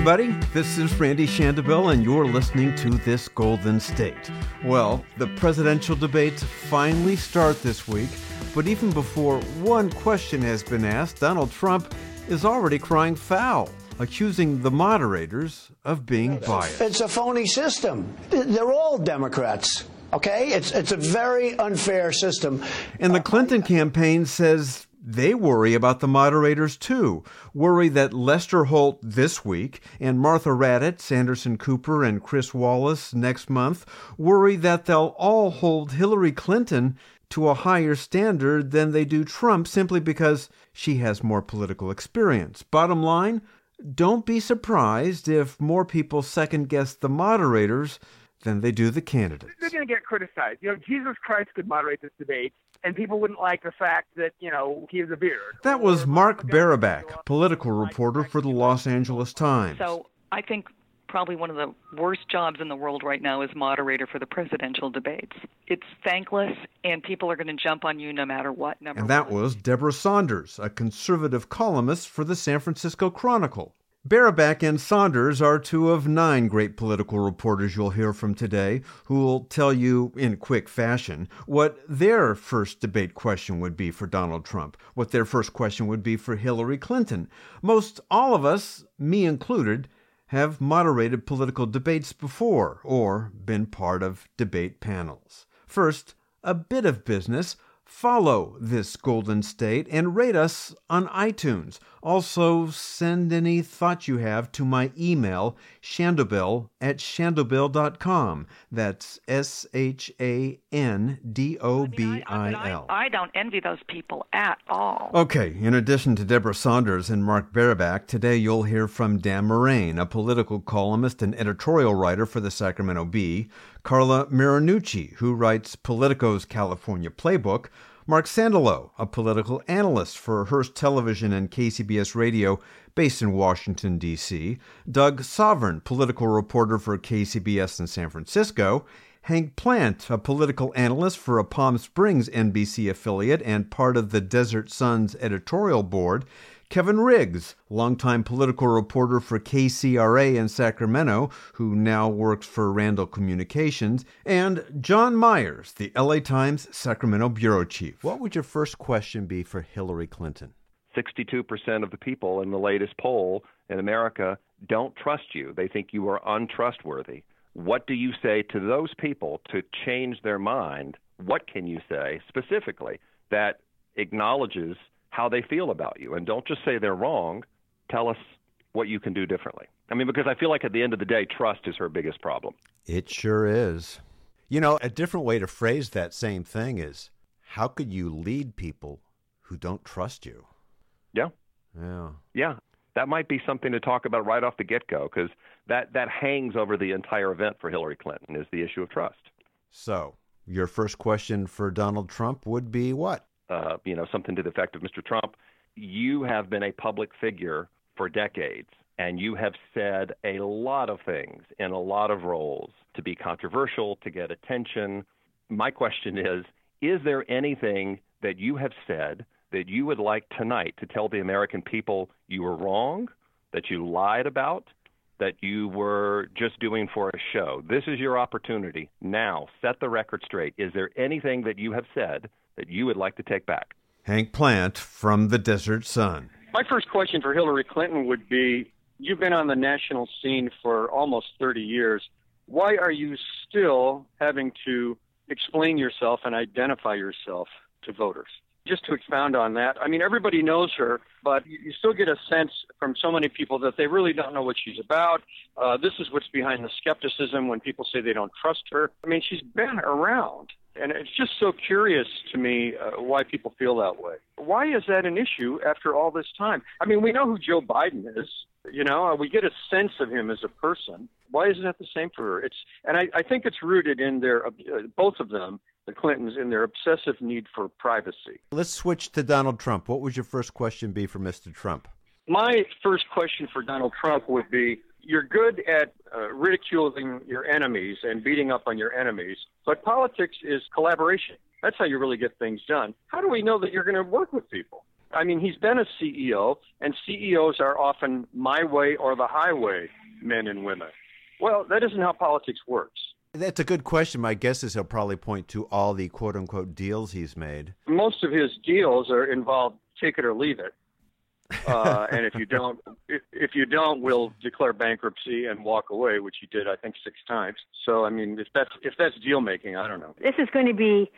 everybody. This is Randy Shandobil, and you're listening to This Golden State. Well, the presidential debates finally start this week, but even before one question has been asked, Donald Trump is already crying foul, accusing the moderators of being biased. It's a phony system. They're all Democrats. Okay? It's, it's a very unfair system. And the uh, Clinton campaign says they worry about the moderators too. Worry that Lester Holt this week and Martha Raddatz, Sanderson Cooper, and Chris Wallace next month worry that they'll all hold Hillary Clinton to a higher standard than they do Trump simply because she has more political experience. Bottom line, don't be surprised if more people second guess the moderators than they do the candidates. They're going to get criticized. You know, Jesus Christ could moderate this debate, and people wouldn't like the fact that, you know, he has a beard. That was Mark Barabak, political reporter for the Los Angeles Times. So I think probably one of the worst jobs in the world right now is moderator for the presidential debates. It's thankless, and people are going to jump on you no matter what. Number and that one. was Debra Saunders, a conservative columnist for the San Francisco Chronicle. Barabak and Saunders are two of nine great political reporters you'll hear from today who will tell you in quick fashion what their first debate question would be for Donald Trump, what their first question would be for Hillary Clinton. Most all of us, me included, have moderated political debates before or been part of debate panels. First, a bit of business. Follow this Golden State and rate us on iTunes. Also, send any thought you have to my email, shandobil at shandobil.com. That's S H A N D O B I L. I don't envy those people at all. Okay, in addition to Debra Saunders and Mark Barabak, today you'll hear from Dan Morain, a political columnist and editorial writer for the Sacramento Bee, Carla Marinucci, who writes Politico's California Playbook, Marc Sandalow, a political analyst for Hearst Television and KCBS Radio based in Washington, D.C., Doug Sovern, political reporter for KCBS in San Francisco, Hank Plante, a political analyst for a Palm Springs NBC affiliate and part of the Desert Sun's editorial board, Kevin Riggs, longtime political reporter for KCRA in Sacramento, who now works for Randle Communications, and John Myers, the LA Times Sacramento bureau chief. What would your first question be for Hillary Clinton? 62% of the people in the latest poll in America don't trust you. They think you are untrustworthy. What do you say to those people to change their mind? What can you say specifically that acknowledges how they feel about you. And don't just say they're wrong. Tell us what you can do differently. I mean, because I feel like at the end of the day, trust is her biggest problem. It sure is. You know, a different way to phrase that same thing is how could you lead people who don't trust you? Yeah. Yeah. Yeah. That might be something to talk about right off the get go because that, that hangs over the entire event for Hillary Clinton is the issue of trust. So, your first question for Donald Trump would be what? uh, you know, something to the effect of Mr. Trump, you have been a public figure for decades, and you have said a lot of things in a lot of roles to be controversial, to get attention. My question is Is there anything that you have said that you would like tonight to tell the American people you were wrong, that you lied about, that you were just doing for a show? This is your opportunity. Now, set the record straight. Is there anything that you have said that you would like to take back? Hank Plante from the Desert Sun. My first question for Hillary Clinton would be You've been on the national scene for almost 30 years. Why are you still having to explain yourself and identify yourself to voters? Just to expound on that, I mean, everybody knows her, but you still get a sense from so many people that they really don't know what she's about. Uh, this is what's behind the skepticism when people say they don't trust her. I mean, she's been around. And it's just so curious to me uh, why people feel that way. Why is that an issue after all this time? I mean, we know who Joe Biden is. You know, uh, we get a sense of him as a person. Why isn't that the same for her? It's, and I, I think it's rooted in their, uh, both of them, the Clintons, in their obsessive need for privacy. Let's switch to Donald Trump. What would your first question be for Mr. Trump? My first question for Donald Trump would be you're good at uh, ridiculing your enemies and beating up on your enemies, but politics is collaboration. That's how you really get things done. How do we know that you're going to work with people? I mean, he's been a CEO, and CEOs are often my way or the highway men and women. Well, that isn't how politics works. That's a good question. My guess is he'll probably point to all the quote unquote deals he's made. Most of his deals are involved take it or leave it. uh, and if you don't, if, if you don't, we'll declare bankruptcy and walk away, which he did, I think, six times. So, I mean, if that's if that's deal making, I don't know. This is going to be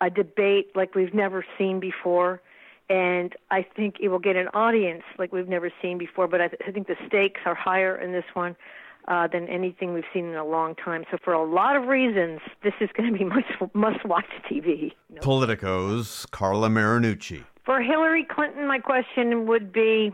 a debate like we've never seen before, and I think it will get an audience like we've never seen before. But I, th- I think the stakes are higher in this one uh, than anything we've seen in a long time. So for a lot of reasons, this is going to be must must watch TV. Know? Politico's Carla Marinucci. For Hillary Clinton, my question would be.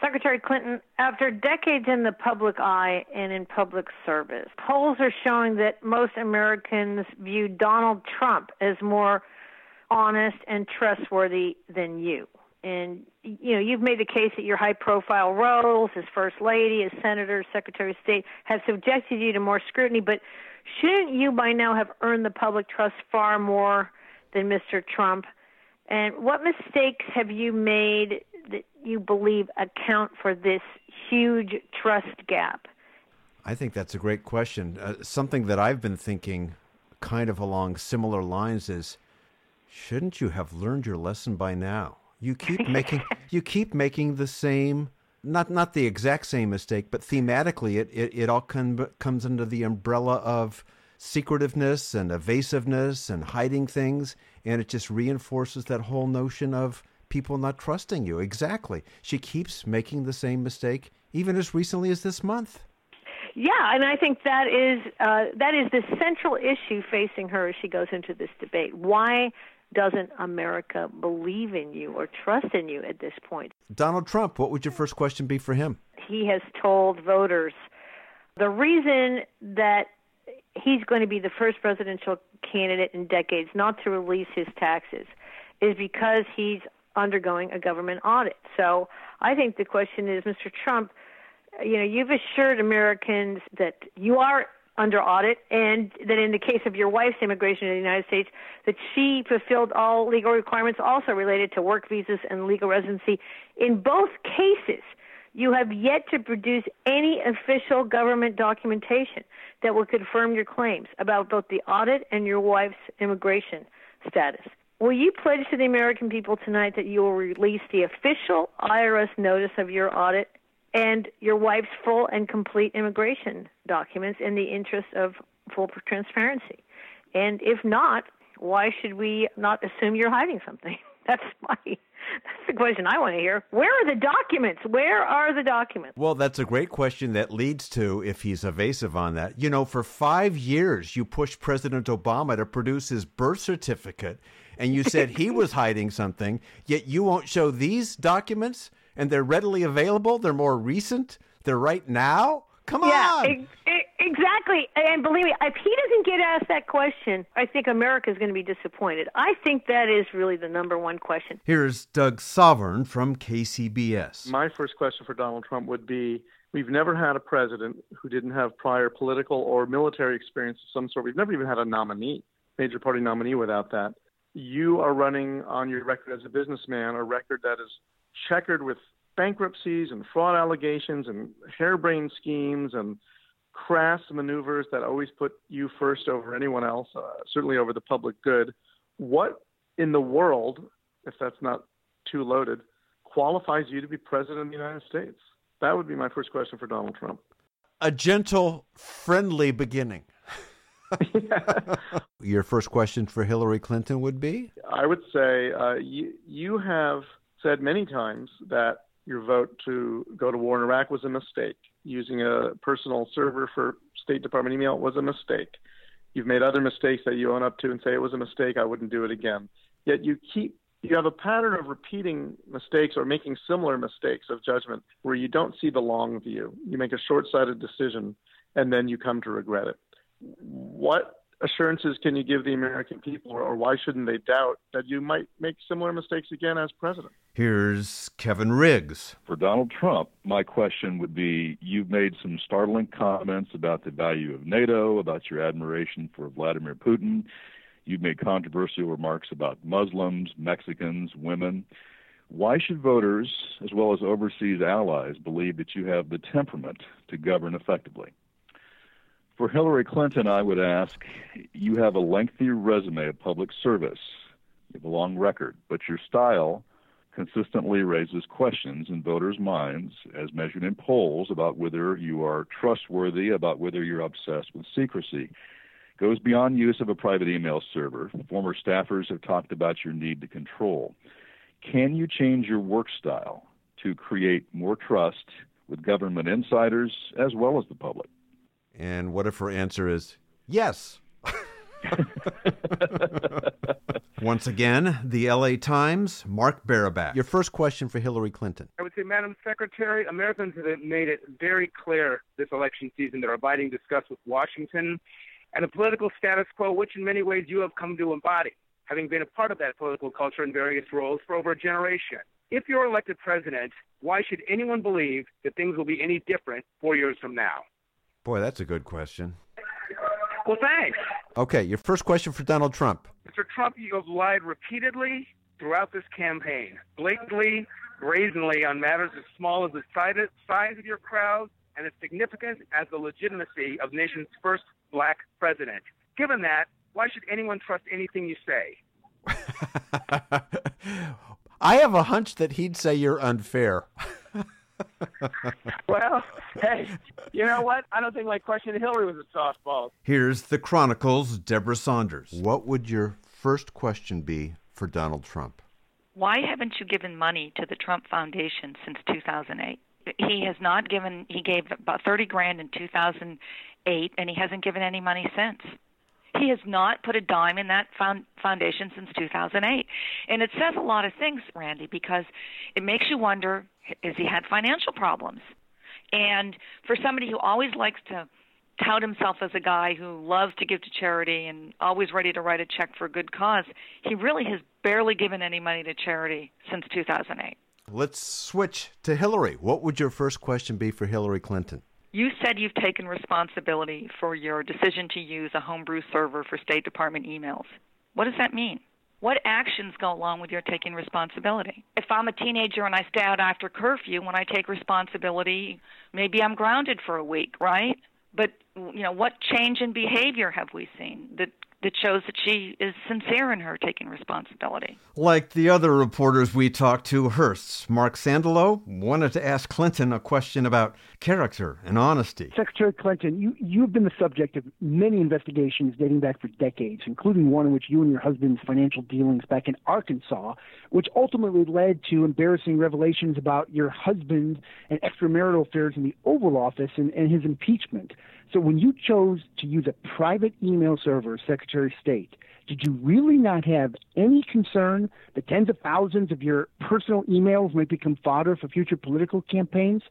Secretary Clinton, after decades in the public eye and in public service, polls are showing that most Americans view Donald Trump as more honest and trustworthy than you and you know you've made the case that your high profile roles as first lady as senator secretary of state have subjected you to more scrutiny but shouldn't you by now have earned the public trust far more than mr trump? And what mistakes have you made that you believe account for this huge trust gap? I think that's a great question. Uh, something that i've been thinking kind of along similar lines is shouldn't you have learned your lesson by now you keep making you keep making the same not not the exact same mistake, but thematically it it, it all com- comes under the umbrella of secretiveness and evasiveness and hiding things, and it just reinforces that whole notion of people not trusting you. Exactly. She keeps making the same mistake, even as recently as this month. Yeah, and I think that is uh, that is the central issue facing her as she goes into this debate. Why doesn't America believe in you or trust in you at this point? Donald Trump, what would your first question be for him? He has told voters the reason that he's going to be the first presidential candidate in decades not to release his taxes is because he's undergoing a government audit. So I think the question is, Mr. Trump, you know, you've assured Americans that you are under audit, and that in the case of your wife's immigration to the United States, that she fulfilled all legal requirements also related to work visas and legal residency. In both cases, you have yet to produce any official government documentation that will confirm your claims about both the audit and your wife's immigration status. Will you pledge to the American people tonight that you will release the official IRS notice of your audit and your wife's full and complete immigration documents in the interest of full transparency. And if not, why should we not assume you're hiding something? That's my that's the question I want to hear. Where are the documents? Where are the documents? Well, that's a great question that leads to if he's evasive on that. You know, for 5 years you pushed President Obama to produce his birth certificate and you said he was hiding something, yet you won't show these documents? And they're readily available. They're more recent. They're right now. Come yeah, on. Yeah, exactly. And believe me, if he doesn't get asked that question, I think America is going to be disappointed. I think that is really the number one question. Here's Doug Sovern from KCBS. My first question for Donald Trump would be We've never had a president who didn't have prior political or military experience of some sort. We've never even had a nominee, major party nominee, without that. You are running on your record as a businessman a record that is checkered with bankruptcies and fraud allegations and harebrained schemes and crass maneuvers that always put you first over anyone else, uh, certainly over the public good. What in the world, if that's not too loaded, qualifies you to be president of the United States? That would be my first question for Donald Trump. A gentle, friendly beginning. Your first question for Hillary Clinton would be? I would say uh, you, you have said many times that your vote to go to war in Iraq was a mistake. Using a personal server for State Department email was a mistake. You've made other mistakes that you own up to and say it was a mistake. I wouldn't do it again. Yet you keep you have a pattern of repeating mistakes or making similar mistakes of judgment where you don't see the long view. You make a short-sighted decision and then you come to regret it. What assurances can you give the American people, or why shouldn't they doubt that you might make similar mistakes again as president? Here's Kevin Riggs. For Donald Trump, my question would be You've made some startling comments about the value of NATO, about your admiration for Vladimir Putin. You've made controversial remarks about Muslims, Mexicans, women. Why should voters, as well as overseas allies, believe that you have the temperament to govern effectively? For Hillary Clinton, I would ask you have a lengthy resume of public service, you have a long record, but your style consistently raises questions in voters' minds, as measured in polls, about whether you are trustworthy, about whether you're obsessed with secrecy. Goes beyond use of a private email server. Former staffers have talked about your need to control. Can you change your work style to create more trust with government insiders as well as the public? And what if her answer is yes? Once again, the LA Times, Mark Barabak. Your first question for Hillary Clinton. I would say, Madam Secretary, Americans have made it very clear this election season that our abiding disgust with Washington and the political status quo, which in many ways you have come to embody, having been a part of that political culture in various roles for over a generation. If you're elected president, why should anyone believe that things will be any different four years from now? Boy, that's a good question. Well, thanks. Okay, your first question for Donald Trump. Mr. Trump, you have lied repeatedly throughout this campaign, blatantly, brazenly on matters as small as the size of your crowd and as significant as the legitimacy of the nation's first black president. Given that, why should anyone trust anything you say? I have a hunch that he'd say you're unfair. well, hey, you know what? I don't think my question to Hillary was a softball. Here's the Chronicles' Debra Saunders. What would your first question be for Donald Trump? Why haven't you given money to the Trump Foundation since 2008? He has not given. He gave about 30 grand in 2008, and he hasn't given any money since. He has not put a dime in that foundation since 2008. And it says a lot of things, Randy, because it makes you wonder has he had financial problems? And for somebody who always likes to tout himself as a guy who loves to give to charity and always ready to write a check for a good cause, he really has barely given any money to charity since 2008. Let's switch to Hillary. What would your first question be for Hillary Clinton? You said you've taken responsibility for your decision to use a homebrew server for State Department emails. What does that mean? What actions go along with your taking responsibility? If I'm a teenager and I stay out after curfew, when I take responsibility, maybe I'm grounded for a week, right? But you know, what change in behavior have we seen that that shows that she is sincere in her taking responsibility. Like the other reporters we talked to, Hearst's Marc Sandalow wanted to ask Clinton a question about character and honesty. Secretary Clinton, you, you've been the subject of many investigations dating back for decades, including one in which you and your husband's financial dealings back in Arkansas, which ultimately led to embarrassing revelations about your husband and extramarital affairs in the Oval Office and, and his impeachment. So when you chose to use a private email server, Secretary of State, did you really not have any concern that tens of thousands of your personal emails might become fodder for future political campaigns?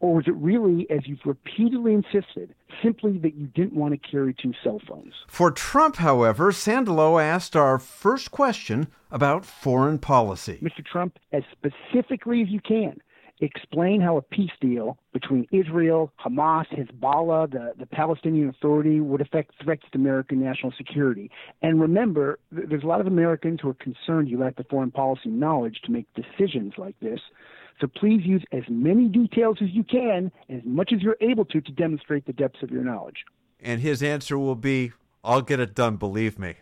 Or was it really, as you've repeatedly insisted, simply that you didn't want to carry two cell phones? For Trump, however, Sandalow asked our first question about foreign policy. Mr. Trump, as specifically as you can, explain how a peace deal between Israel, Hamas, Hezbollah, the, the Palestinian Authority would affect threats to American national security. And remember, there's a lot of Americans who are concerned you lack the foreign policy knowledge to make decisions like this. So please use as many details as you can, as much as you're able to, to demonstrate the depths of your knowledge. And his answer will be, I'll get it done, believe me.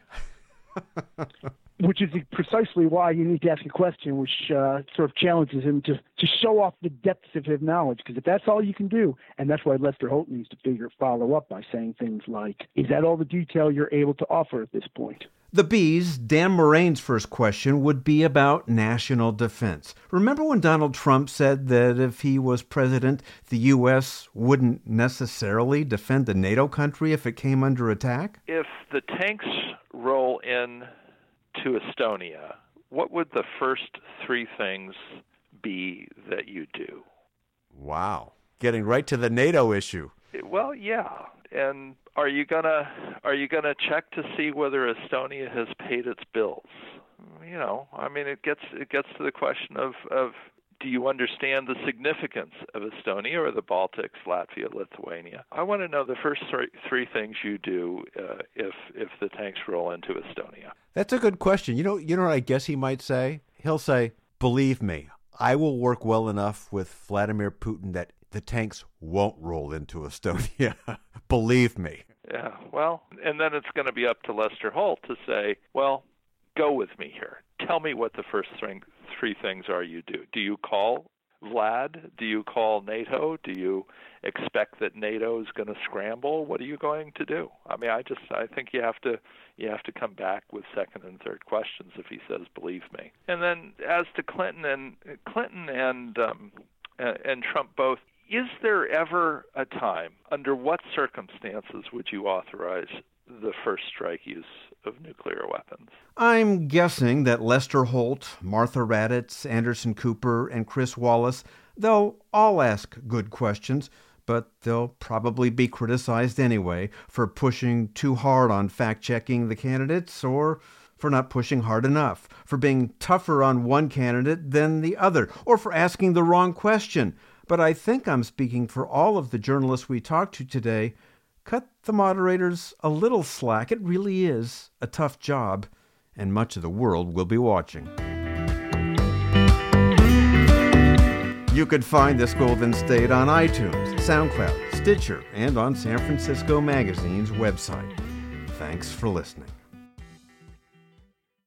which is precisely why you need to ask a question which uh, sort of challenges him to, to show off the depths of his knowledge. Because if that's all you can do, and that's why Lester Holt needs to figure follow up by saying things like, "Is that all the detail you're able to offer at this point?" The Bees, Dan Morain's first question would be about national defense. Remember when Donald Trump said that if he was president, the U.S. wouldn't necessarily defend a NATO country if it came under attack? If the tanks roll in to Estonia, what would the first three things be that you do? Wow. Getting right to the NATO issue. Well, yeah. And are you gonna are you gonna check to see whether Estonia has paid its bills? You know, I mean, it gets it gets to the question of of do you understand the significance of Estonia or the Baltics, Latvia, Lithuania? I want to know the first three, three things you do uh, if if the tanks roll into Estonia. That's a good question. You know, you know what I guess he might say? He'll say, Believe me, I will work well enough with Vladimir Putin that the tanks won't roll into Estonia. Believe me. Yeah, well, and then it's going to be up to Lester Holt to say, well, go with me here. Tell me what the first three things are you do. Do you call Vlad? Do you call NATO? Do you expect that NATO is going to scramble? What are you going to do? I mean, I just I think you have to you have to come back with second and third questions if he says believe me. And then as to Clinton and Clinton and um, and Trump both, is there ever a time under what circumstances would you authorize the first strike use of nuclear weapons? I'm guessing that Lester Holt, Martha Raddatz, Anderson Cooper, and Chris Wallace, they'll all ask good questions, but they'll probably be criticized anyway for pushing too hard on fact checking the candidates or for not pushing hard enough, for being tougher on one candidate than the other, or for asking the wrong question. But I think I'm speaking for all of the journalists we talked to today cut the moderators a little slack. It really is a tough job, and much of the world will be watching. You could find This Golden State on iTunes, SoundCloud, Stitcher, and on San Francisco Magazine's website. Thanks for listening.